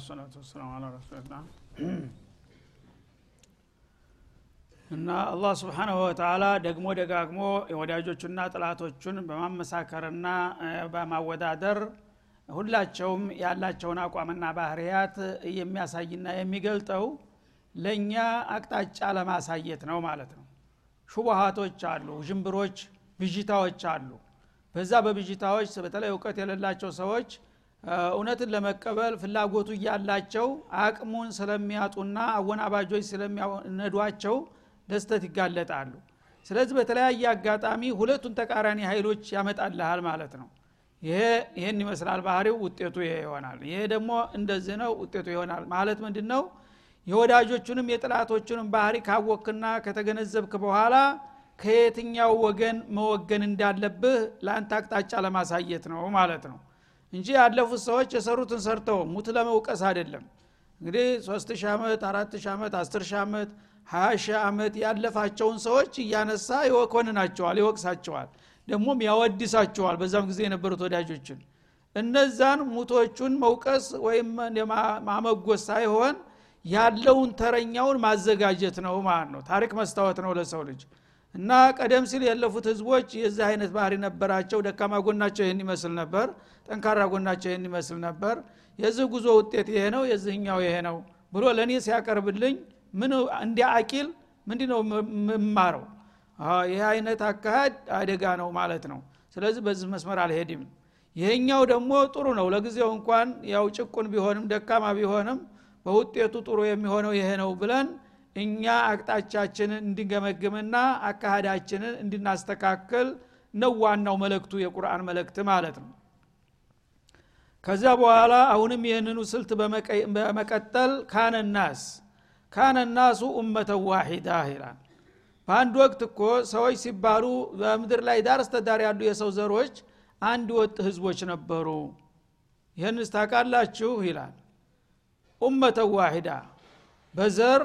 አልሐምዱሊላህ ሰላቱ ወሰላሙ አላ ረሱልላ እና አላህ ስብሓናሁ ወተላ ደግሞ ደጋግሞ የወዳጆቹና ጥላቶቹን በማመሳከርና በማወዳደር ሁላቸውም ያላቸውን አቋምና ባህርያት የሚያሳይና የሚገልጠው ለእኛ አቅጣጫ ለማሳየት ነው ማለት ነው። ሹቡሃቶች አሉ ውዥንብሮች ብዥታዎች አሉ። በዛ በብዥታዎች በተለይ እውቀት የሌላቸው ሰዎች እውነትን ለመቀበል ፍላጎቱ እያላቸው አቅሙን ስለሚያጡና አወናባጆች ስለሚነዷቸው ደስተት ይጋለጣሉ። ስለዚህ በተለያየ አጋጣሚ ሁለቱን ተቃራኒ ኃይሎች ያመጣልሃል ማለት ነው። ይሄ ይህን ይመስላል ባህሪው ውጤቱ ይሄ ይሆናል። ይሄ ደግሞ እንደዚህ ነው ውጤቱ ይሆናል ማለት ምንድን ነው የወዳጆቹንም የጥላቶቹንም ባህሪ ካወክና ከተገነዘብክ በኋላ ከየትኛው ወገን መወገን እንዳለብህ ለአንተ አቅጣጫ ለማሳየት ነው ማለት ነው እንጂ ያለፉት ሰዎች የሰሩትን ሰርተው ሙት ለመውቀስ አይደለም። እንግዲህ ሶስት ሺህ ዓመት አራት ሺህ ዓመት አስር ሺህ ዓመት ሀያ ሺህ ዓመት ያለፋቸውን ሰዎች እያነሳ ይኮንናቸዋል ይወቅሳቸዋል። ደግሞም ያወድሳቸዋል በዛም ጊዜ የነበሩት ወዳጆችን። እነዛን ሙቶቹን መውቀስ ወይም ማመጎስ ሳይሆን ያለውን ተረኛውን ማዘጋጀት ነው ማለት ነው። ታሪክ መስታወት ነው ለሰው ልጅ እና ቀደም ሲል ያለፉት ህዝቦች የዚህ አይነት ባህሪ ነበራቸው። ደካማ ጎናቸው ይህን ይመስል ነበር ጠንካራ ጎናቸው ይህን ይመስል ነበር። የዚህ ጉዞ ውጤት ይሄ ነው የዚህኛው ይሄ ነው ብሎ ለእኔ ሲያቀርብልኝ ምን እንዲ አቂል ምንድ ነው ምማረው ይህ አይነት አካሃድ አደጋ ነው ማለት ነው። ስለዚህ በዚህ መስመር አልሄድም። ይሄኛው ደግሞ ጥሩ ነው። ለጊዜው እንኳን ያው ጭቁን ቢሆንም ደካማ ቢሆንም በውጤቱ ጥሩ የሚሆነው ይሄ ነው ብለን እኛ አቅጣጫችንን እንዲገመግምና አካሃዳችንን እንድናስተካክል ነው ዋናው መለክቱ የቁርአን መለክት ማለት ነው። ከዛ በኋላ አሁንም ይህንኑ ስልት በመቀጠል ካነ ናስ ካነ ናሱ ኡመተ ዋሂዳ ይላል። በአንድ ወቅት እኮ ሰዎች ሲባሉ በምድር ላይ ዳር እስተዳር ያሉ የሰው ዘሮች አንድ ወጥ ህዝቦች ነበሩ። ይህን ስታቃላችሁ ይላል። ኡመተ ዋሂዳ በዘር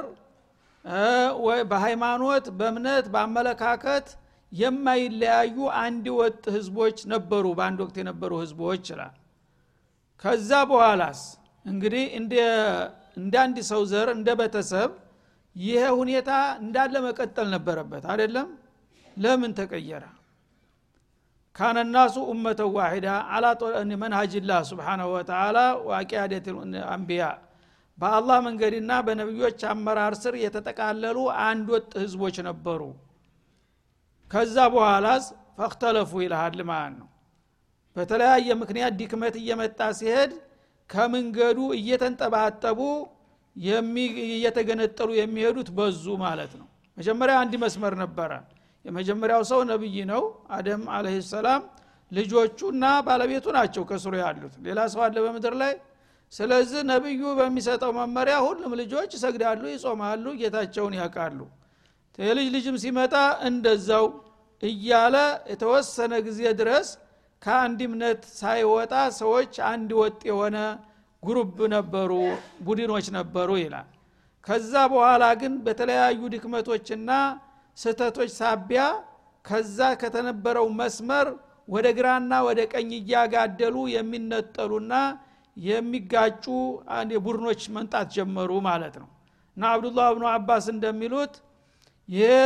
በሃይማኖት በእምነት በአመለካከት የማይለያዩ አንድ ወጥ ህዝቦች ነበሩ በአንድ ወቅት የነበሩ ህዝቦች ይላል። ከዛ በኋላስ እንግዲህ እንደ አንድ ሰው ዘር እንደ ቤተሰብ ይሄ ሁኔታ እንዳለ መቀጠል ነበረበት አይደለም? ለምን ተቀየረ? ካነ ናሱ ኡመተ ዋሂዳ አላ መንሃጅላህ ስብሓናሁ ወተላ ዋቂያደት አንቢያ በአላህ መንገድና በነቢዮች አመራር ስር የተጠቃለሉ አንድ ወጥ ህዝቦች ነበሩ። ከዛ በኋላስ ፈክተለፉ ይልሃል ማለት ነው። በተለያየ ምክንያት ድክመት እየመጣ ሲሄድ ከመንገዱ እየተንጠባጠቡ እየተገነጠሉ የሚሄዱት በዙ ማለት ነው። መጀመሪያ አንድ መስመር ነበረ። የመጀመሪያው ሰው ነብይ ነው አደም አለህ ሰላም። ልጆቹና ባለቤቱ ናቸው ከስሩ ያሉት። ሌላ ሰው አለ በምድር ላይ ስለዚህ ነብዩ በሚሰጠው መመሪያ ሁሉም ልጆች ይሰግዳሉ ይጾማሉ ጌታቸውን ያውቃሉ። የልጅ ልጅም ሲመጣ እንደዛው እያለ የተወሰነ ጊዜ ድረስ ከአንድ እምነት ሳይወጣ ሰዎች አንድ ወጥ የሆነ ጉሩብ ነበሩ ቡድኖች ነበሩ ይላል። ከዛ በኋላ ግን በተለያዩ ድክመቶችና ስህተቶች ሳቢያ ከዛ ከተነበረው መስመር ወደ ግራና ወደ ቀኝ እያጋደሉ የሚነጠሉና የሚጋጩ ቡድኖች መንጣት ጀመሩ ማለት ነው። እና አብዱላህ ብኑ አባስ እንደሚሉት ይህ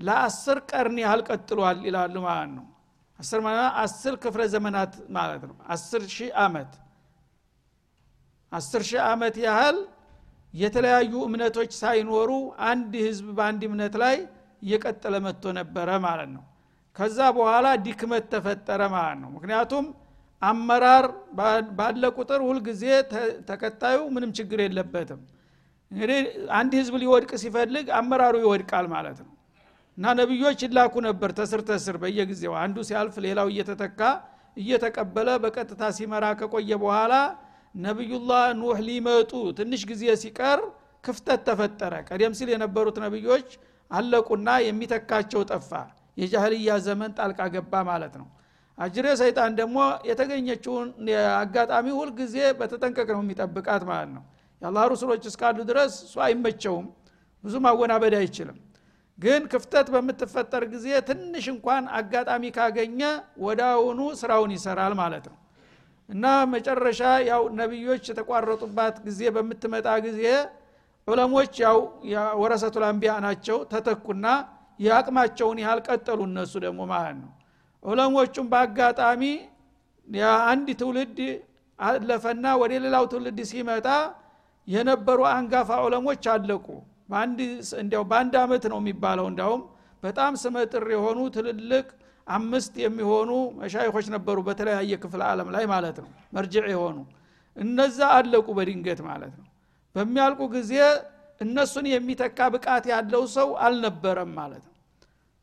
ለአስር ቀርን ያህል ቀጥሏል ይላሉ ማለት ነው። አስር አስር ክፍለ ዘመናት ማለት ነው። አስር ሺህ አመት። አስር ሺህ አመት ያህል የተለያዩ እምነቶች ሳይኖሩ አንድ ህዝብ በአንድ እምነት ላይ እየቀጠለ መጥቶ ነበረ ማለት ነው። ከዛ በኋላ ድክመት ተፈጠረ ማለት ነው። ምክንያቱም አመራር ባለ ቁጥር ሁልጊዜ ተከታዩ ምንም ችግር የለበትም። እንግዲህ አንድ ህዝብ ሊወድቅ ሲፈልግ አመራሩ ይወድቃል ማለት ነው። እና ነቢዮች ይላኩ ነበር ተስር ተስር በየጊዜው። አንዱ ሲያልፍ ሌላው እየተተካ እየተቀበለ በቀጥታ ሲመራ ከቆየ በኋላ ነቢዩላህ ኑህ ሊመጡ ትንሽ ጊዜ ሲቀር ክፍተት ተፈጠረ። ቀደም ሲል የነበሩት ነቢዮች አለቁና የሚተካቸው ጠፋ። የጃህልያ ዘመን ጣልቃ ገባ ማለት ነው አጅሬ ሰይጣን ደግሞ የተገኘችውን አጋጣሚ ሁልጊዜ በተጠንቀቅ ነው የሚጠብቃት ማለት ነው። የአላህ ሩሱሎች እስካሉ ድረስ እሱ አይመቸውም ብዙ ማወናበድ አይችልም። ግን ክፍተት በምትፈጠር ጊዜ ትንሽ እንኳን አጋጣሚ ካገኘ ወዳውኑ ስራውን ይሰራል ማለት ነው። እና መጨረሻ ያው ነቢዮች የተቋረጡባት ጊዜ በምትመጣ ጊዜ ዑለሞች ያው ወረሰቱል አንቢያ ናቸው ተተኩና የአቅማቸውን ያህል ቀጠሉ እነሱ ደግሞ ማለት ነው ዑለሞቹም በአጋጣሚ አንድ ትውልድ አለፈና ወደ ሌላው ትውልድ ሲመጣ የነበሩ አንጋፋ ዑለሞች አለቁ። እንዲያው በአንድ አመት ነው የሚባለው። እንዲያውም በጣም ስመጥር የሆኑ ትልልቅ አምስት የሚሆኑ መሻይኮች ነበሩ በተለያየ ክፍለ ዓለም ላይ ማለት ነው። መርጅዕ የሆኑ እነዛ አለቁ በድንገት ማለት ነው። በሚያልቁ ጊዜ እነሱን የሚተካ ብቃት ያለው ሰው አልነበረም ማለት ነው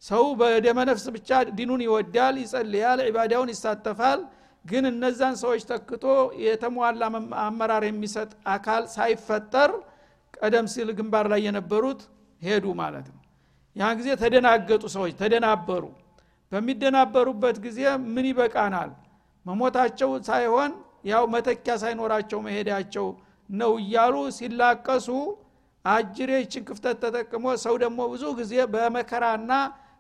ሰው በደመነፍስ ብቻ ዲኑን ይወዳል ይጸልያል ዒባዳውን ይሳተፋል። ግን እነዛን ሰዎች ተክቶ የተሟላ አመራር የሚሰጥ አካል ሳይፈጠር ቀደም ሲል ግንባር ላይ የነበሩት ሄዱ ማለት ነው። ያን ጊዜ ተደናገጡ ሰዎች ተደናበሩ። በሚደናበሩበት ጊዜ ምን ይበቃናል? መሞታቸው ሳይሆን ያው መተኪያ ሳይኖራቸው መሄዳቸው ነው እያሉ ሲላቀሱ አጅሬ ይችን ክፍተት ተጠቅሞ ሰው ደግሞ ብዙ ጊዜ በመከራና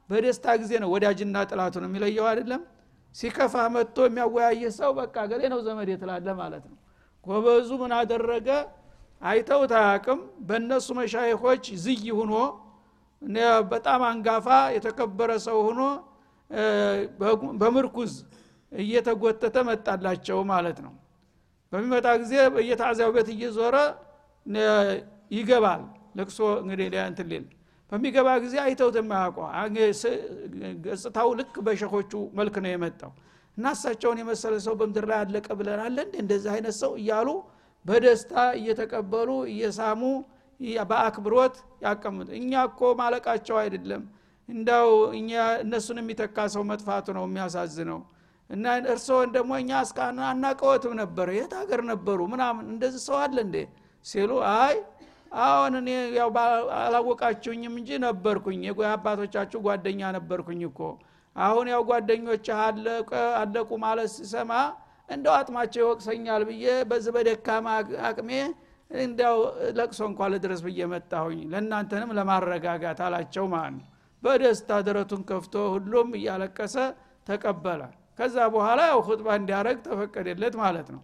በደስታ ጊዜ ነው። ወዳጅና ጥላቱን የሚለየው አይደለም? ሲከፋ መጥቶ የሚያወያይህ ሰው በቃ ገሌ ነው ዘመድ ትላለ ማለት ነው። ጎበዙ ምን አደረገ? አይተው ታያቅም በእነሱ መሻይኮች ዝይ ሁኖ በጣም አንጋፋ የተከበረ ሰው ሁኖ በምርኩዝ እየተጎተተ መጣላቸው ማለት ነው። በሚመጣ ጊዜ በየታዚያው ቤት እየዞረ ይገባል። ለቅሶ እንግዲህ እንትን በሚገባ ጊዜ አይተውት የማያውቋ ገጽታው ልክ በሸኾቹ መልክ ነው የመጣው። እና እሳቸውን የመሰለ ሰው በምድር ላይ አለቀ ብለናል እንደ እንደዚህ አይነት ሰው እያሉ በደስታ እየተቀበሉ እየሳሙ በአክብሮት ያቀምጡ። እኛ እኮ ማለቃቸው አይደለም። እንዳው እኛ እነሱን የሚተካ ሰው መጥፋቱ ነው የሚያሳዝነው። እና እርስዎን ደግሞ እኛ እስከ አናቀወትም ነበር የት ሀገር ነበሩ? ምናምን እንደዚህ ሰው አለ እንዴ? ሲሉ አይ አሁን እኔ ያው አላወቃችሁኝም እንጂ ነበርኩኝ። አባቶቻችሁ ጓደኛ ነበርኩኝ እኮ። አሁን ያው ጓደኞች አለቁ ማለት ሲሰማ እንደው አጥማቸው ይወቅሰኛል ብዬ በዚህ በደካማ አቅሜ እንዲያው ለቅሶ እንኳ ልድረስ ብዬ መጣሁኝ። ለእናንተንም ለማረጋጋት አላቸው ማለት ነው። በደስታ ደረቱን ከፍቶ ሁሉም እያለቀሰ ተቀበለ። ከዛ በኋላ ያው ሁጥባ እንዲያደረግ ተፈቀደለት ማለት ነው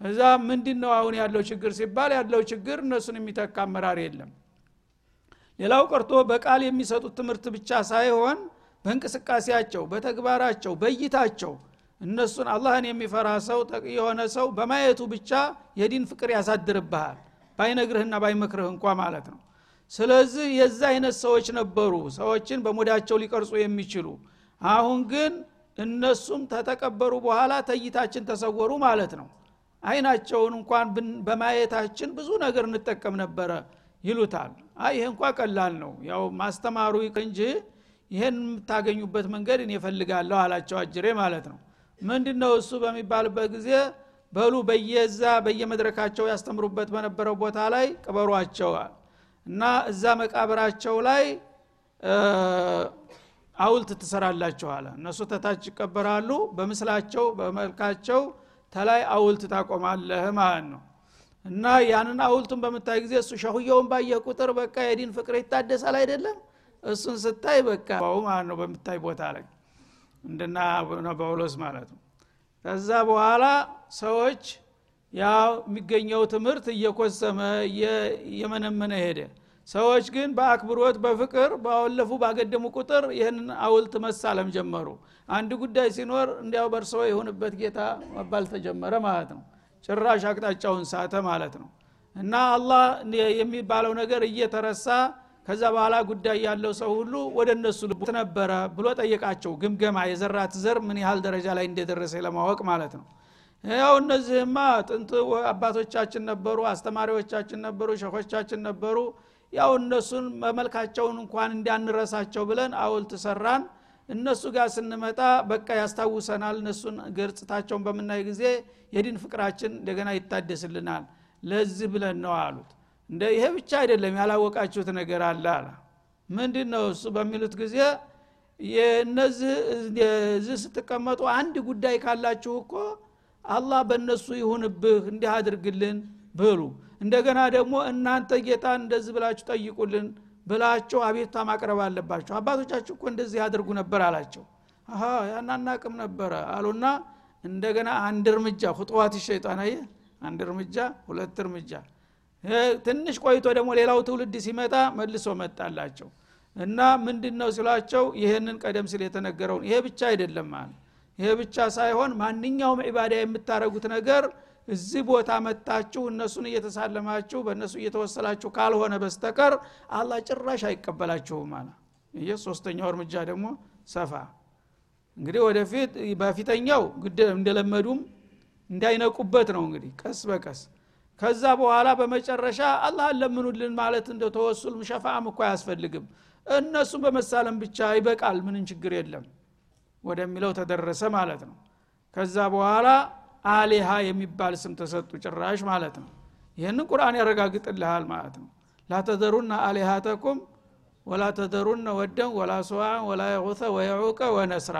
እዛ ምንድን ነው አሁን ያለው ችግር ሲባል ያለው ችግር እነሱን የሚተካ አመራር የለም። ሌላው ቀርቶ በቃል የሚሰጡት ትምህርት ብቻ ሳይሆን በእንቅስቃሴያቸው በተግባራቸው በይታቸው እነሱን አላህን የሚፈራ ሰው የሆነ ሰው በማየቱ ብቻ የዲን ፍቅር ያሳድርብሃል። ባይነግርህና ባይመክርህ እንኳ ማለት ነው። ስለዚህ የዛ አይነት ሰዎች ነበሩ ሰዎችን በሞዳቸው ሊቀርጹ የሚችሉ። አሁን ግን እነሱም ተተቀበሩ በኋላ ተይታችን ተሰወሩ ማለት ነው አይናቸውን እንኳን በማየታችን ብዙ ነገር እንጠቀም ነበረ ይሉታል። ይሄ እንኳ ቀላል ነው። ያው ማስተማሩ እንጂ ይሄን የምታገኙበት መንገድ እኔ እፈልጋለሁ አላቸው አጅሬ ማለት ነው። ምንድን ነው እሱ በሚባልበት ጊዜ በሉ በየዛ በየመድረካቸው ያስተምሩበት በነበረው ቦታ ላይ ቅበሯቸዋል እና እዛ መቃብራቸው ላይ አውልት ትሰራላችኋለ እነሱ ተታች ይቀበራሉ። በምስላቸው በመልካቸው ተላይ አውልት ታቆማለህ ማለት ነው። እና ያንን አውልቱን በምታይ ጊዜ እሱ ሸሁየውን ባየህ ቁጥር በቃ የዲን ፍቅር ይታደሳል አይደለም? እሱን ስታይ በቃ ማለት ነው በምታይ ቦታ ላይ እንደና ጳውሎስ ማለት ነው። ከዛ በኋላ ሰዎች ያው የሚገኘው ትምህርት እየኮሰመ እየመነመነ ሄደ ሰዎች ግን በአክብሮት በፍቅር ባወለፉ ባገደሙ ቁጥር ይህንን አውልት መሳለም ጀመሩ። አንድ ጉዳይ ሲኖር እንዲያው በርሰው የሆንበት ጌታ መባል ተጀመረ ማለት ነው። ጭራሽ አቅጣጫውን ሳተ ማለት ነው። እና አላህ የሚባለው ነገር እየተረሳ ከዛ በኋላ ጉዳይ ያለው ሰው ሁሉ ወደ እነሱ ልቡት ነበረ ብሎ ጠየቃቸው። ግምገማ የዘራት ዘር ምን ያህል ደረጃ ላይ እንደደረሰ ለማወቅ ማለት ነው። ያው እነዚህማ ጥንት አባቶቻችን ነበሩ አስተማሪዎቻችን ነበሩ ሸኾቻችን ነበሩ ያው እነሱን መመልካቸውን እንኳን እንዳንረሳቸው ብለን አውልት ሰራን። እነሱ ጋር ስንመጣ በቃ ያስታውሰናል እነሱን ገጽታቸውን በምናይ ጊዜ የዲን ፍቅራችን እንደገና ይታደስልናል። ለዚህ ብለን ነው አሉት። እንደ ይሄ ብቻ አይደለም ያላወቃችሁት ነገር አለ አለ። ምንድ ነው እሱ በሚሉት ጊዜ እነዚህ ስትቀመጡ አንድ ጉዳይ ካላችሁ እኮ አላህ በእነሱ ይሁንብህ እንዲህ አድርግልን ብሉ እንደገና ደግሞ እናንተ ጌታን እንደዚህ ብላችሁ ጠይቁልን ብላችሁ አቤቱታ ማቅረብ አለባቸው አባቶቻችሁ እኮ እንደዚህ ያደርጉ ነበር አላቸው። አሀ ያናናቅም ነበረ አሉና እንደገና አንድ እርምጃ ሁጥዋት ሸይጣን አየ አንድ እርምጃ ሁለት እርምጃ። ትንሽ ቆይቶ ደግሞ ሌላው ትውልድ ሲመጣ መልሶ መጣላቸው። እና ምንድን ነው ሲሏቸው ይህንን ቀደም ሲል የተነገረውን ይሄ ብቻ አይደለም ይሄ ብቻ ሳይሆን ማንኛውም ዒባዳ የምታደረጉት ነገር እዚህ ቦታ መጣችሁ እነሱን እየተሳለማችሁ በእነሱ እየተወሰላችሁ ካልሆነ በስተቀር አላህ ጭራሽ አይቀበላችሁም አለ። ይህ ሶስተኛው እርምጃ ደግሞ ሰፋ። እንግዲህ ወደፊት በፊተኛው እንደለመዱም እንዳይነቁበት ነው እንግዲህ ቀስ በቀስ። ከዛ በኋላ በመጨረሻ አላህ ለምኑልን ማለት እንደ ተወሱል ሸፋም እኮ አያስፈልግም። እነሱም በመሳለም ብቻ ይበቃል ምንም ችግር የለም ወደሚለው ተደረሰ ማለት ነው። ከዛ በኋላ አሊሃ የሚባል ስም ተሰጡ ጭራሽ ማለት ነው። ይህንን ቁርአን ያረጋግጥልሃል ማለት ነው። ላተዘሩና አሊሃተኩም ወላ ተዘሩነ ወደን ወላ ስዋን ወላ የቁተ ወየዑቀ ወነስራ።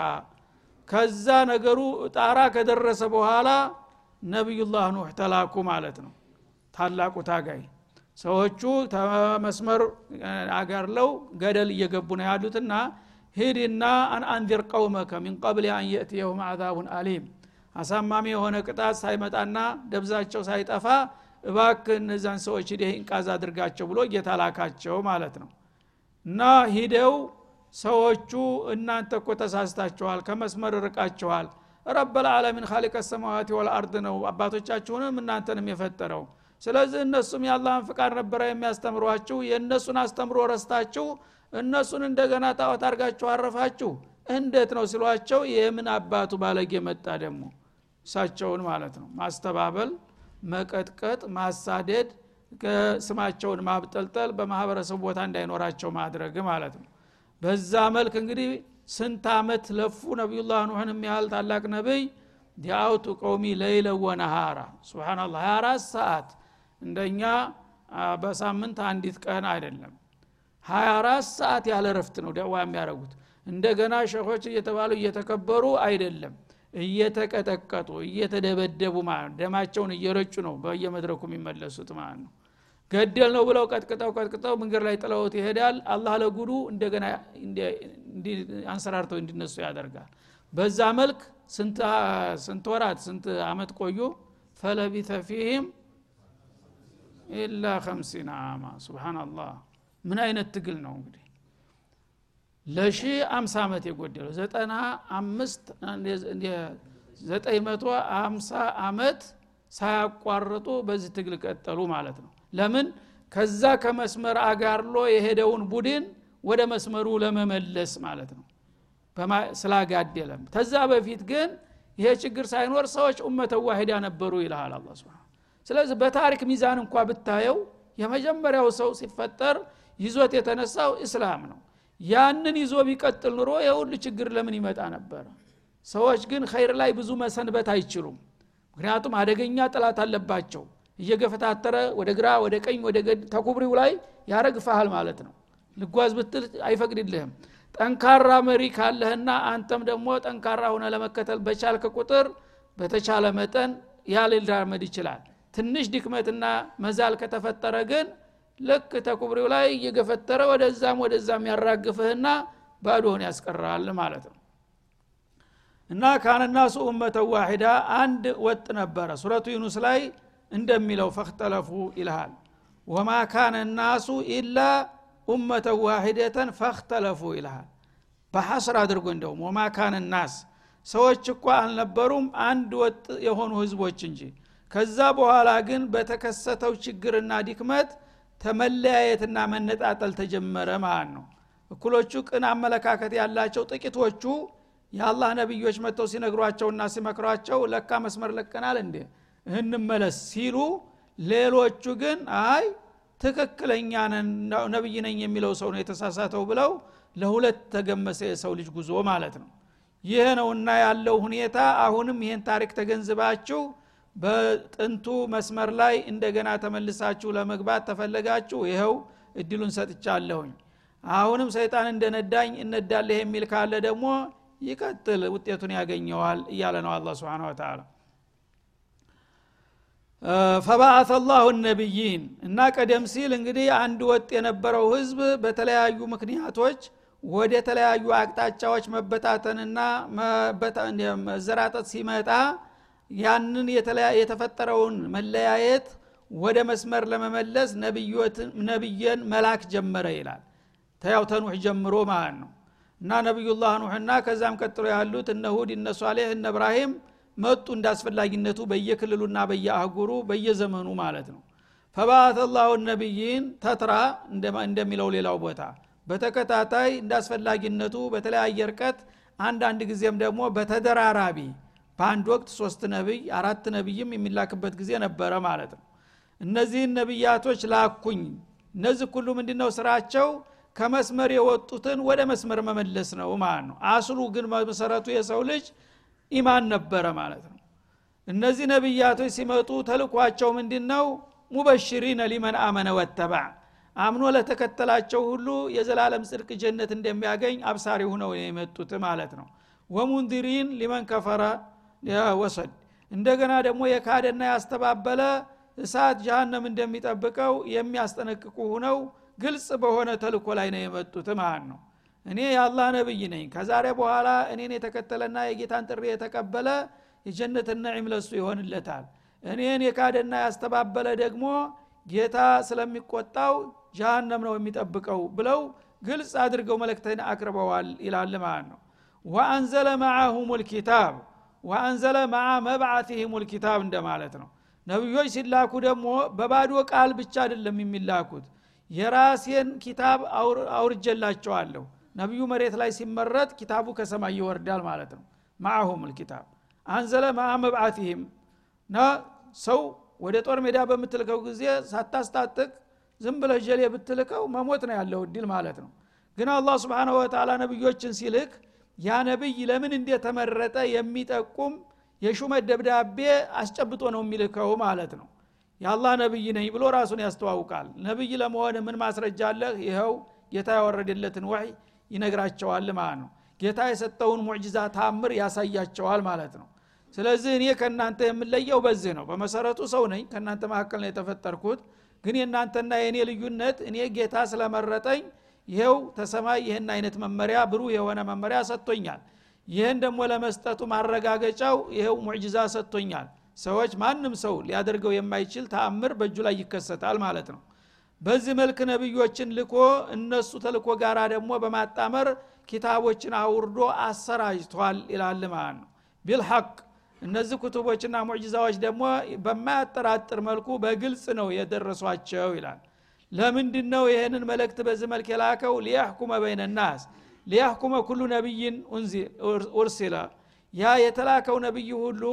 ከዛ ነገሩ ጣራ ከደረሰ በኋላ ነቢዩላህ ኑህ ተላኩ ማለት ነው። ታላቁ ታጋይ ሰዎቹ ተመስመር አጋርለው ገደል እየገቡ ነው ያሉትና ሂድና አንአንዚር ቀውመከ ሚን ቀብል አን የእትየሁም አዛቡን አሊም አሳማሚ የሆነ ቅጣት ሳይመጣና ደብዛቸው ሳይጠፋ እባክ እነዛን ሰዎች ሂደህ እንቃዝ አድርጋቸው ብሎ እየተላካቸው ማለት ነው። እና ሂደው ሰዎቹ እናንተ እኮ ተሳስታችኋል ከመስመር ርቃችኋል። ረበልዓለሚን ካሊቀ ሰማዋት ወልአርድ ነው አባቶቻችሁንም እናንተንም የፈጠረው። ስለዚህ እነሱም የአላህን ፍቃድ ነበረ የሚያስተምሯችሁ የእነሱን አስተምሮ ረስታችሁ እነሱን እንደገና ጣዖት አርጋችሁ አረፋችሁ። እንዴት ነው ሲሏቸው የምን አባቱ ባለጌ መጣ ደግሞ እሳቸውን ማለት ነው። ማስተባበል መቀጥቀጥ ማሳደድ ስማቸውን ማብጠልጠል በማህበረሰቡ ቦታ እንዳይኖራቸው ማድረግ ማለት ነው። በዛ መልክ እንግዲህ ስንት አመት ለፉ ነቢዩላህ ኑህንም ያህል ታላቅ ነቢይ? ዲአውቱ ቀውሚ ለይለ ወነሃራ። ስብናላ 24 ሰዓት እንደኛ በሳምንት አንዲት ቀን አይደለም። 24 ሰዓት ያለ ረፍት ነው ደዋ የሚያደረጉት እንደገና ሸኾች እየተባሉ እየተከበሩ አይደለም እየተቀጠቀጡ እየተደበደቡ ማለት ደማቸውን እየረጩ ነው በየመድረኩ የሚመለሱት ማለት ነው። ገደል ነው ብለው ቀጥቅጠው ቀጥቅጠው መንገድ ላይ ጥለውት ይሄዳል። አላህ ለጉዱ እንደገና አንሰራርተው እንዲነሱ ያደርጋል። በዛ መልክ ስንት ወራት ስንት አመት ቆዩ? ፈለቢተ ፊህም ኢላ ከምሲን አማ። ስብናላህ ምን አይነት ትግል ነው እንግዲህ ለሺ አምሳ ዓመት የጎደለው ዘጠና አምስት ዘጠኝ መቶ አምሳ አመት ሳያቋርጡ በዚህ ትግል ቀጠሉ ማለት ነው። ለምን? ከዛ ከመስመር አጋርሎ የሄደውን ቡድን ወደ መስመሩ ለመመለስ ማለት ነው። ስላጋደለም። ተዛ በፊት ግን ይሄ ችግር ሳይኖር ሰዎች ኡመተ ዋሂዳ ነበሩ ይልሃል አላ ስብን ስለዚህ በታሪክ ሚዛን እንኳ ብታየው የመጀመሪያው ሰው ሲፈጠር ይዞት የተነሳው እስላም ነው ያንን ይዞ ቢቀጥል ኑሮ የሁሉ ችግር ለምን ይመጣ ነበረ ሰዎች ግን ኸይር ላይ ብዙ መሰንበት አይችሉም። ምክንያቱም አደገኛ ጥላት አለባቸው። እየገፈታተረ ወደ ግራ ወደ ቀኝ ወደ ተኩብሪው ላይ ያረግፈሃል ማለት ነው። ልጓዝ ብትል አይፈቅድልህም። ጠንካራ መሪ ካለህና አንተም ደግሞ ጠንካራ ሆነ ለመከተል በቻልክ ቁጥር በተቻለ መጠን ያልዳመድ ይችላል። ትንሽ ድክመትና መዛል ከተፈጠረ ግን ልክ ተኩብሪው ላይ እየገፈተረ ወደዛም ወደዛም ያራግፍህና ባዶህን ያስቀራል ማለት ነው። እና ካነናሱ ኡመተ ዋሂዳ አንድ ወጥ ነበረ። ሱረቱ ዩኑስ ላይ እንደሚለው ፈክተለፉ ይልሃል። ወማ ካነ ናሱ ኢላ ኡመተ ዋሂደተን ፈክተለፉ ይልሃል። በሐስር አድርጎ እንደውም ወማ ካነ ናስ ሰዎች እኳ አልነበሩም አንድ ወጥ የሆኑ ህዝቦች እንጂ። ከዛ በኋላ ግን በተከሰተው ችግርና ዲክመት ተመለያየትና መነጣጠል ተጀመረ ማለት ነው። እኩሎቹ ቅን አመለካከት ያላቸው ጥቂቶቹ የአላህ ነቢዮች መጥተው ሲነግሯቸውና ሲመክሯቸው ለካ መስመር ለቀናል እንዴ? እንመለስ ሲሉ ሌሎቹ ግን አይ ትክክለኛ ነብይ ነኝ የሚለው ሰው ነው የተሳሳተው ብለው ለሁለት ተገመሰ የሰው ልጅ ጉዞ ማለት ነው። ይህ ነውና ያለው ሁኔታ አሁንም ይህን ታሪክ ተገንዝባችሁ በጥንቱ መስመር ላይ እንደገና ተመልሳችሁ ለመግባት ተፈለጋችሁ ይኸው እድሉን ሰጥቻለሁኝ። አሁንም ሰይጣን እንደነዳኝ እነዳለህ የሚል ካለ ደግሞ ይቀጥል ውጤቱን ያገኘዋል እያለ ነው አላ ስብን ወተላ ፈባአተ ላሁ ነቢይን እና ቀደም ሲል እንግዲህ አንድ ወጥ የነበረው ህዝብ በተለያዩ ምክንያቶች ወደ ተለያዩ አቅጣጫዎች መበታተንና መዘራጠት ሲመጣ ያንን የተፈጠረውን መለያየት ወደ መስመር ለመመለስ ነቢየን መላክ ጀመረ ይላል። ተያው ተኑሕ ጀምሮ ማለት ነው። እና ነቢዩላህ ኑሕና ከዛም ቀጥሎ ያሉት እነ ሁድ እነ ሷሌህ እነ እብራሂም መጡ እንዳስፈላጊነቱ በየክልሉና በየአህጉሩ በየዘመኑ ማለት ነው። ፈባአተ ላሁ ነቢይን ተትራ እንደሚለው ሌላው ቦታ። በተከታታይ እንዳስፈላጊነቱ በተለያየ እርቀት አንዳንድ ጊዜም ደግሞ በተደራራቢ በአንድ ወቅት ሶስት ነቢይ አራት ነቢይም የሚላክበት ጊዜ ነበረ ማለት ነው። እነዚህን ነቢያቶች ላኩኝ። እነዚህ ሁሉ ምንድነው ስራቸው? ከመስመር የወጡትን ወደ መስመር መመለስ ነው ማለት ነው። አስሉ ግን መሰረቱ የሰው ልጅ ኢማን ነበረ ማለት ነው። እነዚህ ነቢያቶች ሲመጡ ተልኳቸው ምንድን ነው ሙበሽሪነ ሊመን አመነ ወተባዕ አምኖ ለተከተላቸው ሁሉ የዘላለም ጽድቅ ጀነት እንደሚያገኝ አብሳሪ ሁነው የመጡት ማለት ነው። ወሙንዲሪን ሊመን ከፈረ ወሰድ እንደገና ደግሞ የካደና ያስተባበለ እሳት ጃሃንም እንደሚጠብቀው የሚያስጠነቅቁ ሁነው ግልጽ በሆነ ተልኮ ላይ ነው የመጡት ማለት ነው። እኔ የአላህ ነብይ ነኝ። ከዛሬ በኋላ እኔን የተከተለና የጌታን ጥሪ የተቀበለ የጀነትን ነዒም ለሱ ይሆንለታል። እኔን የካደና ያስተባበለ ደግሞ ጌታ ስለሚቆጣው ጃሃንም ነው የሚጠብቀው ብለው ግልጽ አድርገው መለክተን አቅርበዋል ይላል ማለት ነው። ወአንዘለ ማዓሁም ልኪታብ ወአንዘለ ማዓ መብዓትህም ልኪታብ እንደማለት ነው። ነቢዮች ሲላኩ ደግሞ በባዶ ቃል ብቻ አይደለም የሚላኩት የራሴን ኪታብ አውርጀላቸዋለሁ ነቢዩ መሬት ላይ ሲመረጥ ኪታቡ ከሰማይ ይወርዳል ማለት ነው። ማአሁም ልኪታብ። አንዘለ ማአ መብዓትህም ና ሰው ወደ ጦር ሜዳ በምትልከው ጊዜ ሳታስታጥቅ ዝም ብለህ ጀሌ ብትልከው መሞት ነው ያለው እድል ማለት ነው። ግን አላህ ስብሓነ ወተላ ነቢዮችን ሲልክ ያ ነቢይ ለምን እንደተመረጠ የሚጠቁም የሹመት ደብዳቤ አስጨብጦ ነው የሚልከው ማለት ነው። የአላህ ነቢይ ነኝ ብሎ ራሱን ያስተዋውቃል። ነቢይ ለመሆን ምን ማስረጃ አለህ ይኸው ጌታ ያወረደለትን ወሕይ ይነግራቸዋል ማለት ነው። ጌታ የሰጠውን ሙዕጅዛ ታምር ያሳያቸዋል ማለት ነው። ስለዚህ እኔ ከእናንተ የምለየው በዚህ ነው። በመሰረቱ ሰው ነኝ ከእናንተ መካከል ነው የተፈጠርኩት። ግን የእናንተና የእኔ ልዩነት እኔ ጌታ ስለመረጠኝ ይኸው ተሰማይ ይህን አይነት መመሪያ ብሩህ የሆነ መመሪያ ሰጥቶኛል። ይህን ደግሞ ለመስጠቱ ማረጋገጫው ይኸው ሙዕጅዛ ሰጥቶኛል። ሰዎች ማንም ሰው ሊያደርገው የማይችል ተአምር በእጁ ላይ ይከሰታል ማለት ነው። በዚህ መልክ ነቢዮችን ልኮ እነሱ ተልኮ ጋራ ደግሞ በማጣመር ኪታቦችን አውርዶ አሰራጅቷል ይላል ማለት ነው። ቢልሐቅ እነዚህ ኩቱቦችና ሙዕጅዛዎች ደግሞ በማያጠራጥር መልኩ በግልጽ ነው የደረሷቸው ይላል ለምንድ ነው ይህንን መልእክት በዚህ መልክ የላከው? ሊያሕኩመ በይነ ናስ። ሊያሕኩመ ኩሉ ነቢይን ኡርሲለ ያ የተላከው ነቢይ ሁሉ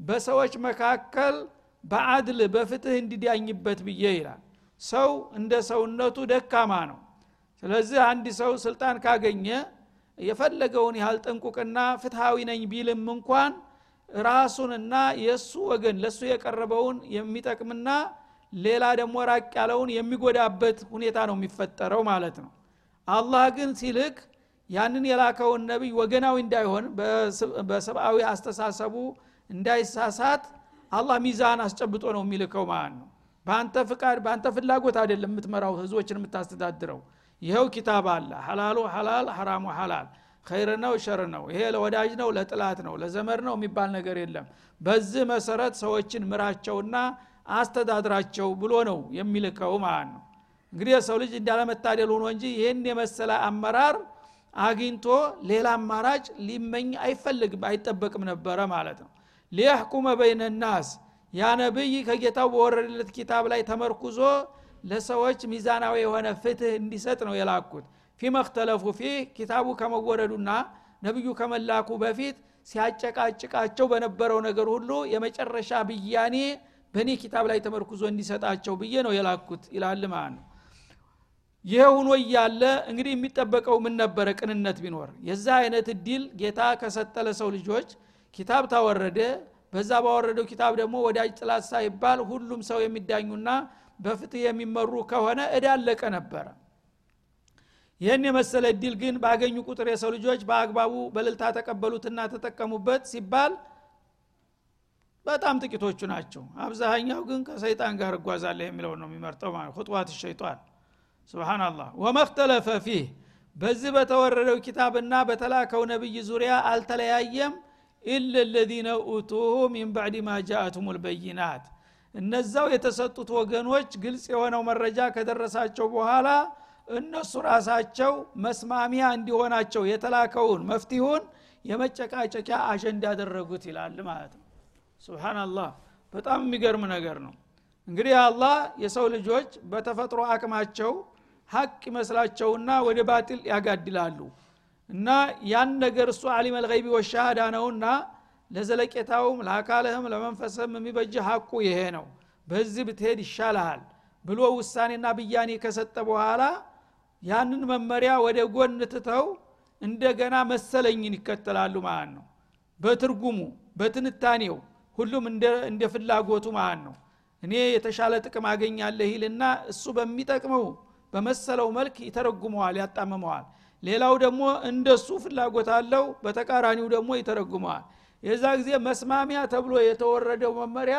በሰዎች መካከል በአድል በፍትህ እንዲዳኝበት ብዬ ይላል። ሰው እንደ ሰውነቱ ደካማ ነው። ስለዚህ አንድ ሰው ስልጣን ካገኘ የፈለገውን ያህል ጥንቁቅና ፍትሃዊ ነኝ ቢልም እንኳን ራሱንና የእሱ ወገን ለእሱ የቀረበውን የሚጠቅምና ሌላ ደግሞ ራቅ ያለውን የሚጎዳበት ሁኔታ ነው የሚፈጠረው ማለት ነው። አላህ ግን ሲልክ ያንን የላከውን ነቢይ ወገናዊ እንዳይሆን በሰብአዊ አስተሳሰቡ እንዳይሳሳት አላህ ሚዛን አስጨብጦ ነው የሚልከው ማለት ነው። በአንተ ፍቃድ በአንተ ፍላጎት አይደለም የምትመራው ህዝቦችን የምታስተዳድረው። ይኸው ኪታብ አለ። ሐላሉ ሐላል ሐራሙ ሐላል። ኸይር ነው ሸር ነው። ይሄ ለወዳጅ ነው ለጥላት ነው ለዘመድ ነው የሚባል ነገር የለም። በዚህ መሰረት ሰዎችን ምራቸውና አስተዳድራቸው ብሎ ነው የሚልከው ማለት ነው። እንግዲህ የሰው ልጅ እንዳለመታደል ሆኖ እንጂ ይህን የመሰለ አመራር አግኝቶ ሌላ አማራጭ ሊመኝ አይፈልግም አይጠበቅም ነበረ ማለት ነው። ሊያሕኩመ በይነ ናስ ያ ነብይ ከጌታው በወረደለት ኪታብ ላይ ተመርኩዞ ለሰዎች ሚዛናዊ የሆነ ፍትህ እንዲሰጥ ነው የላኩት። ፊመክተለፉ ፊህ ኪታቡ ከመወረዱና ነቢዩ ከመላኩ በፊት ሲያጨቃጭቃቸው በነበረው ነገር ሁሉ የመጨረሻ ብያኔ በእኔ ኪታብ ላይ ተመርኩዞ እንዲሰጣቸው ብዬ ነው የላኩት ይላል ማለት ነው ይህ ሁኖ እያለ እንግዲህ የሚጠበቀው ምን ነበረ? ቅንነት ቢኖር። የዛ አይነት እድል ጌታ ከሰጠ ለሰው ልጆች ኪታብ ታወረደ። በዛ ባወረደው ኪታብ ደግሞ ወዳጅ ጥላት ሳይባል ሁሉም ሰው የሚዳኙና በፍትህ የሚመሩ ከሆነ እዳለቀ ነበረ። ይህን የመሰለ እድል ግን ባገኙ ቁጥር የሰው ልጆች በአግባቡ በልልታ ተቀበሉትና ተጠቀሙበት ሲባል በጣም ጥቂቶቹ ናቸው። አብዛኛው ግን ከሰይጣን ጋር እጓዛለህ የሚለውን ነው የሚመርጠው ማለት ሁጥዋት ሸይጣን። ስብናላህ ወመክተለፈ ፊህ። በዚህ በተወረደው ኪታብና በተላከው ነቢይ ዙሪያ አልተለያየም። ኢለ ለዚነ ኡቱሁ ሚን ባዕድ ማ ጃአቱም ልበይናት እነዛው የተሰጡት ወገኖች ግልጽ የሆነው መረጃ ከደረሳቸው በኋላ እነሱ ራሳቸው መስማሚያ እንዲሆናቸው የተላከውን መፍትሁን የመጨቃጨቂያ አጀንዳ ያደረጉት ይላል ማለት ነው ስብናላህ በጣም የሚገርም ነገር ነው። እንግዲህ አላህ የሰው ልጆች በተፈጥሮ አቅማቸው ሀቅ ይመስላቸውና ወደ ባጢል ያጋድላሉ። እና ያን ነገር እሱ አሊም አልገይቢ ወሻሃዳ ነውና ለዘለቄታውም ለአካልህም ለመንፈስህም የሚበጅ ሀቁ ይሄ ነው። በዚህ ብትሄድ ይሻልሃል ብሎ ውሳኔና ብያኔ ከሰጠ በኋላ ያንን መመሪያ ወደ ጎን ትተው እንደገና መሰለኝን ይከተላሉ ማለት ነው። በትርጉሙ በትንታኔው ሁሉም እንደ ፍላጎቱ ማለት ነው። እኔ የተሻለ ጥቅም አገኛለህ ይልና እሱ በሚጠቅመው በመሰለው መልክ ይተረጉመዋል ያጣምመዋል። ሌላው ደግሞ እንደሱ ፍላጎት አለው በተቃራኒው ደግሞ ይተረጉመዋል። የዛ ጊዜ መስማሚያ ተብሎ የተወረደው መመሪያ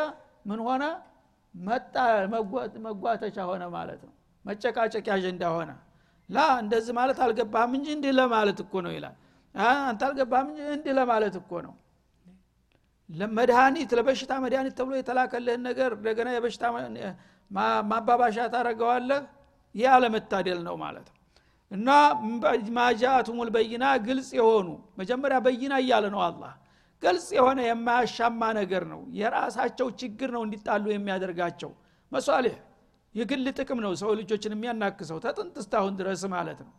ምን ሆነ? መጣ መጓተቻ ሆነ ማለት ነው። መጨቃጨቂ አጀንዳ ሆነ። ላ እንደዚህ ማለት አልገባህም እንጂ እንዲህ ለማለት እኮ ነው ይላል። አንተ አልገባህም እንጂ እንዲህ ለማለት እኮ ነው መድኃኒት ለበሽታ መድኃኒት ተብሎ የተላከልህን ነገር እንደገና የበሽታ ማባባሻ ታረገዋለህ ይህ አለመታደል ነው ማለት ነው። እና ማጃአቱሙል በይና ግልጽ የሆኑ መጀመሪያ በይና እያለ ነው አላህ። ግልጽ የሆነ የማያሻማ ነገር ነው። የራሳቸው ችግር ነው እንዲጣሉ የሚያደርጋቸው። መሷሊህ የግል ጥቅም ነው ሰው ልጆችን የሚያናክሰው ተጥንት እስታሁን ድረስ ማለት ነው።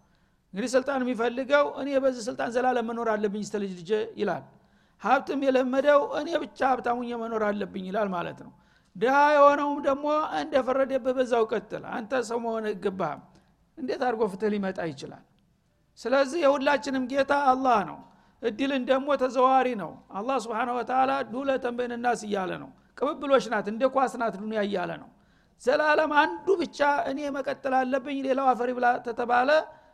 እንግዲህ ስልጣን የሚፈልገው እኔ በዚህ ስልጣን ዘላለም መኖር አለብኝ ስተ ልጅ ልጅ ይላል ሀብትም የለመደው እኔ ብቻ ሀብታሙኝ መኖር አለብኝ ይላል ማለት ነው። ድሃ የሆነውም ደግሞ እንደፈረደብህ በዛው ቀጥል። አንተ ሰው መሆን ይገባህም እንዴት አድርጎ ፍትህ ሊመጣ ይችላል? ስለዚህ የሁላችንም ጌታ አላህ ነው። እድልን ደግሞ ተዘዋሪ ነው። አላህ ስብን ወተላ ዱለተን በይንናስ እያለ ነው። ቅብብሎች ናት እንደ ኳስ ናት ዱኒያ እያለ ነው። ዘላለም አንዱ ብቻ እኔ መቀጠል አለብኝ ሌላው አፈሪ ብላ ተተባለ።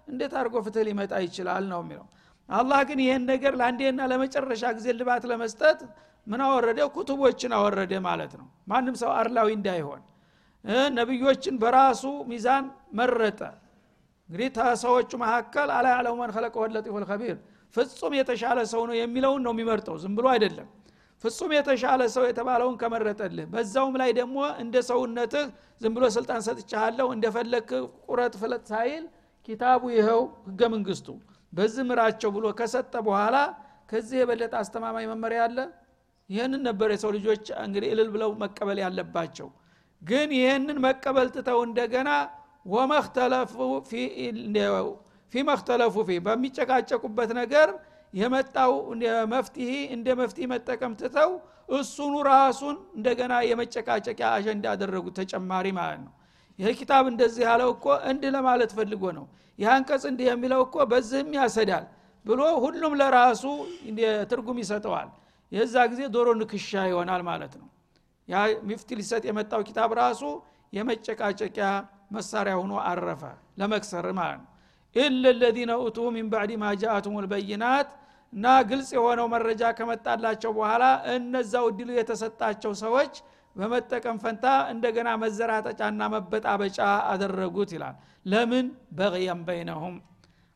እንዴት አድርጎ ፍትህ ሊመጣ ይችላል ነው የሚለው አላህ ግን ይህን ነገር ለአንዴና ለመጨረሻ ጊዜ ልባት ለመስጠት ምን አወረደ? ኩቱቦችን አወረደ ማለት ነው። ማንም ሰው አርላዊ እንዳይሆን ነቢዮችን በራሱ ሚዛን መረጠ። እንግዲህ ተሰዎቹ መካከል አላ ያዕለሙ መን ልከቢር ፍጹም የተሻለ ሰው ነው የሚለውን ነው የሚመርጠው። ዝም ብሎ አይደለም። ፍጹም የተሻለ ሰው የተባለውን ከመረጠልህ በዛውም ላይ ደግሞ እንደ ሰውነትህ ዝም ብሎ ስልጣን ሰጥቻለሁ እንደፈለክ ቁረጥ ፍለጥ ሳይል ኪታቡ ይኸው ህገ መንግስቱ በዚህ ምራቸው ብሎ ከሰጠ በኋላ ከዚህ የበለጠ አስተማማኝ መመሪያ አለ? ይህንን ነበር የሰው ልጆች እንግዲህ እልል ብለው መቀበል ያለባቸው። ግን ይህንን መቀበል ትተው እንደገና ፊመክተለፉ ፊ በሚጨቃጨቁበት ነገር የመጣው መፍትሄ እንደ መፍትሄ መጠቀም ትተው እሱኑ ራሱን እንደገና የመጨቃጨቂያ አጀንዳ ያደረጉት ተጨማሪ ማለት ነው። ይህ ኪታብ እንደዚህ ያለው እኮ እንዲህ ለማለት ፈልጎ ነው ይህ አንቀጽ እንዲህ የሚለው እኮ በዚህም ያሰዳል ብሎ ሁሉም ለራሱ ትርጉም ይሰጠዋል። የዛ ጊዜ ዶሮ ንክሻ ይሆናል ማለት ነው። ያ ሚፍቲ ሊሰጥ የመጣው ኪታብ ራሱ የመጨቃጨቂያ መሳሪያ ሆኖ አረፈ ለመክሰር ማለት ነው። ኢለ ለዚነ ኡቱ ሚን ባዕድ ማ እና ግልጽ የሆነው መረጃ ከመጣላቸው በኋላ እነዛው እድሉ የተሰጣቸው ሰዎች በመጠቀም ፈንታ እንደገና መዘራጠጫና መበጣበጫ አደረጉት ይላል። ለምን? በቅየም በይነሁም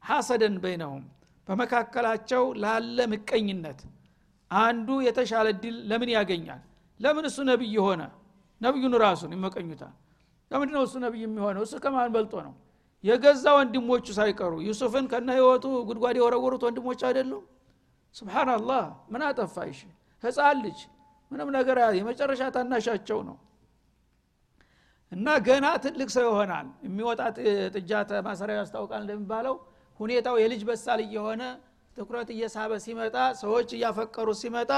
ሐሰደን በይነሁም። በመካከላቸው ላለ ምቀኝነት አንዱ የተሻለ ድል ለምን ያገኛል? ለምን እሱ ነቢይ ሆነ? ነቢዩን ራሱን ይመቀኙታል። ለምንድ ነው እሱ ነቢይ የሚሆነው? እሱ ከማን በልጦ ነው? የገዛ ወንድሞቹ ሳይቀሩ። ዩሱፍን ከነ ህይወቱ ጉድጓድ የወረወሩት ወንድሞች አይደሉም? ስብናላህ ምን አጠፋይሽ ህፃን ልጅ ምንም ነገር የመጨረሻ ታናሻቸው ነው። እና ገና ትልቅ ሰው ይሆናል። የሚወጣ ጥጃ ማሰሪያ ያስታውቃል እንደሚባለው ሁኔታው የልጅ በሳል እየሆነ ትኩረት እየሳበ ሲመጣ ሰዎች እያፈቀሩ ሲመጣ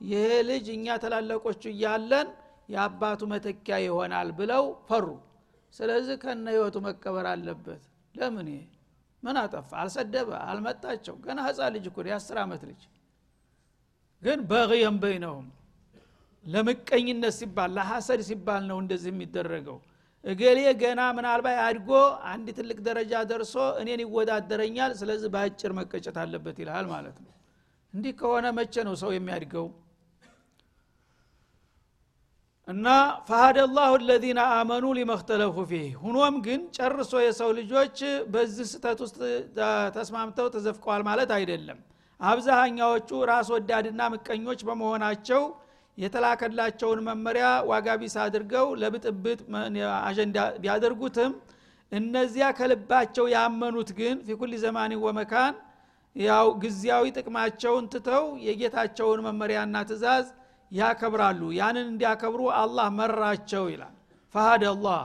ይሄ ልጅ እኛ ተላለቆቹ እያለን የአባቱ መተኪያ ይሆናል ብለው ፈሩ። ስለዚህ ከነ ህይወቱ መቀበር አለበት። ለምን ይሄ? ምን አጠፋ? አልሰደበ? አልመጣቸው? ገና ህፃን ልጅ እኮ የአስር ዓመት ልጅ። ግን በቅየም በይነውም ለምቀኝነት ሲባል ለሐሰድ ሲባል ነው እንደዚህ የሚደረገው። እገሌ ገና ምናልባት አድጎ አንድ ትልቅ ደረጃ ደርሶ እኔን ይወዳደረኛል ስለዚህ በአጭር መቀጨት አለበት ይልሃል ማለት ነው። እንዲህ ከሆነ መቼ ነው ሰው የሚያድገው? እና ፈሀደ ላሁ ለዚነ አመኑ ሊመክተለፉ ፊህ። ሁኖም ግን ጨርሶ የሰው ልጆች በዚህ ስተት ውስጥ ተስማምተው ተዘፍቀዋል ማለት አይደለም። አብዛሃኛዎቹ ራስ ወዳድና ምቀኞች በመሆናቸው የተላከላቸውን መመሪያ ዋጋ ቢስ አድርገው ለብጥብጥ አጀንዳ ቢያደርጉትም እነዚያ ከልባቸው ያመኑት ግን ፊኩል ዘማን ወመካን ያው ጊዜያዊ ጥቅማቸውን ትተው የጌታቸውን መመሪያና ትእዛዝ ያከብራሉ። ያንን እንዲያከብሩ አላህ መራቸው ይላል። ፈሃድ አላህ።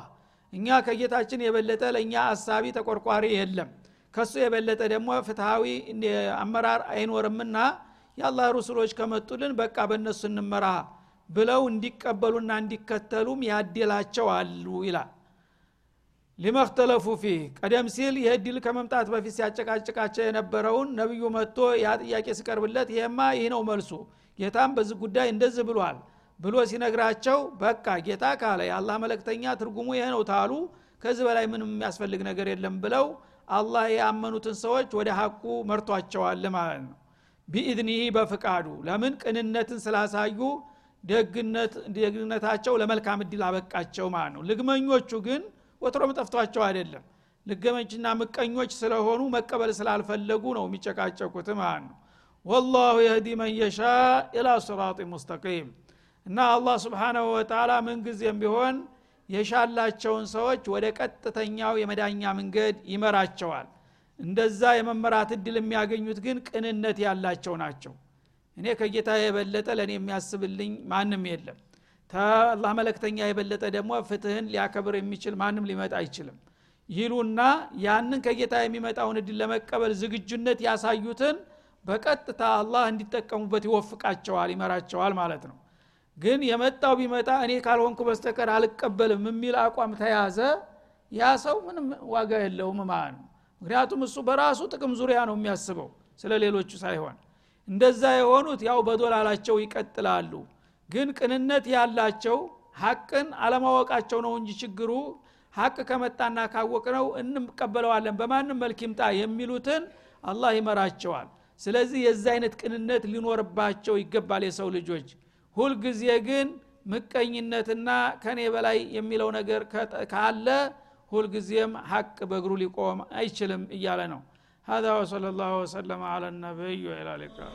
እኛ ከጌታችን የበለጠ ለእኛ አሳቢ ተቆርቋሪ የለም። ከሱ የበለጠ ደግሞ ፍትሃዊ አመራር አይኖርምና የአላህ ሩሱሎች ከመጡልን በቃ በእነሱ እንመራ ብለው እንዲቀበሉና እንዲከተሉም ያደላቸው አሉ ይላል። ሊመክተለፉ ፊህ ቀደም ሲል ይህ ድል ከመምጣት በፊት ሲያጨቃጭቃቸው የነበረውን ነቢዩ መጥቶ ያ ጥያቄ ሲቀርብለት ይሄማ ይህ ነው መልሱ ጌታም በዚህ ጉዳይ እንደዚህ ብሏል ብሎ ሲነግራቸው በቃ ጌታ ካለ የአላህ መለክተኛ ትርጉሙ ይሄ ነው ታሉ ከዚህ በላይ ምንም የሚያስፈልግ ነገር የለም ብለው አላህ ያመኑትን ሰዎች ወደ ሀቁ መርቷቸዋል ማለት ነው ቢኢድኒህ በፍቃዱ። ለምን? ቅንነትን ስላሳዩ ደግነታቸው ለመልካም እድል አበቃቸው ማለት ነው። ልግመኞቹ ግን ወትሮም ጠፍቷቸው አይደለም። ልገመችና ምቀኞች ስለሆኑ መቀበል ስላልፈለጉ ነው የሚጨቃጨቁት ማለት ነው። ወላሁ የህዲ መን ኢላ ስራጥ ሙስተቂም። እና አላህ ስብሓናሁ ወተላ ምንጊዜም ቢሆን የሻላቸውን ሰዎች ወደ ቀጥተኛው የመዳኛ መንገድ ይመራቸዋል እንደዛ የመመራት እድል የሚያገኙት ግን ቅንነት ያላቸው ናቸው። እኔ ከጌታ የበለጠ ለእኔ የሚያስብልኝ ማንም የለም። ተአላህ መለክተኛ የበለጠ ደግሞ ፍትህን ሊያከብር የሚችል ማንም ሊመጣ አይችልም። ይሉና ያንን ከጌታ የሚመጣውን እድል ለመቀበል ዝግጁነት ያሳዩትን በቀጥታ አላህ እንዲጠቀሙበት ይወፍቃቸዋል ይመራቸዋል ማለት ነው። ግን የመጣው ቢመጣ እኔ ካልሆንኩ በስተቀር አልቀበልም የሚል አቋም ተያዘ። ያ ሰው ምንም ዋጋ የለውም ማለት ነው ምክንያቱም እሱ በራሱ ጥቅም ዙሪያ ነው የሚያስበው ስለ ሌሎቹ ሳይሆን። እንደዛ የሆኑት ያው በዶላላቸው ይቀጥላሉ። ግን ቅንነት ያላቸው ሀቅን አለማወቃቸው ነው እንጂ ችግሩ ሀቅ ከመጣና ካወቅነው እንቀበለዋለን በማንም መልክ ይምጣ የሚሉትን አላህ ይመራቸዋል። ስለዚህ የዚ አይነት ቅንነት ሊኖርባቸው ይገባል የሰው ልጆች። ሁልጊዜ ግን ምቀኝነትና ከኔ በላይ የሚለው ነገር ካለ ሁልጊዜም ሀቅ በእግሩ ሊቆም አይችልም እያለ ነው هذا وصلى الله وسلم على النبي وإلى اللقاء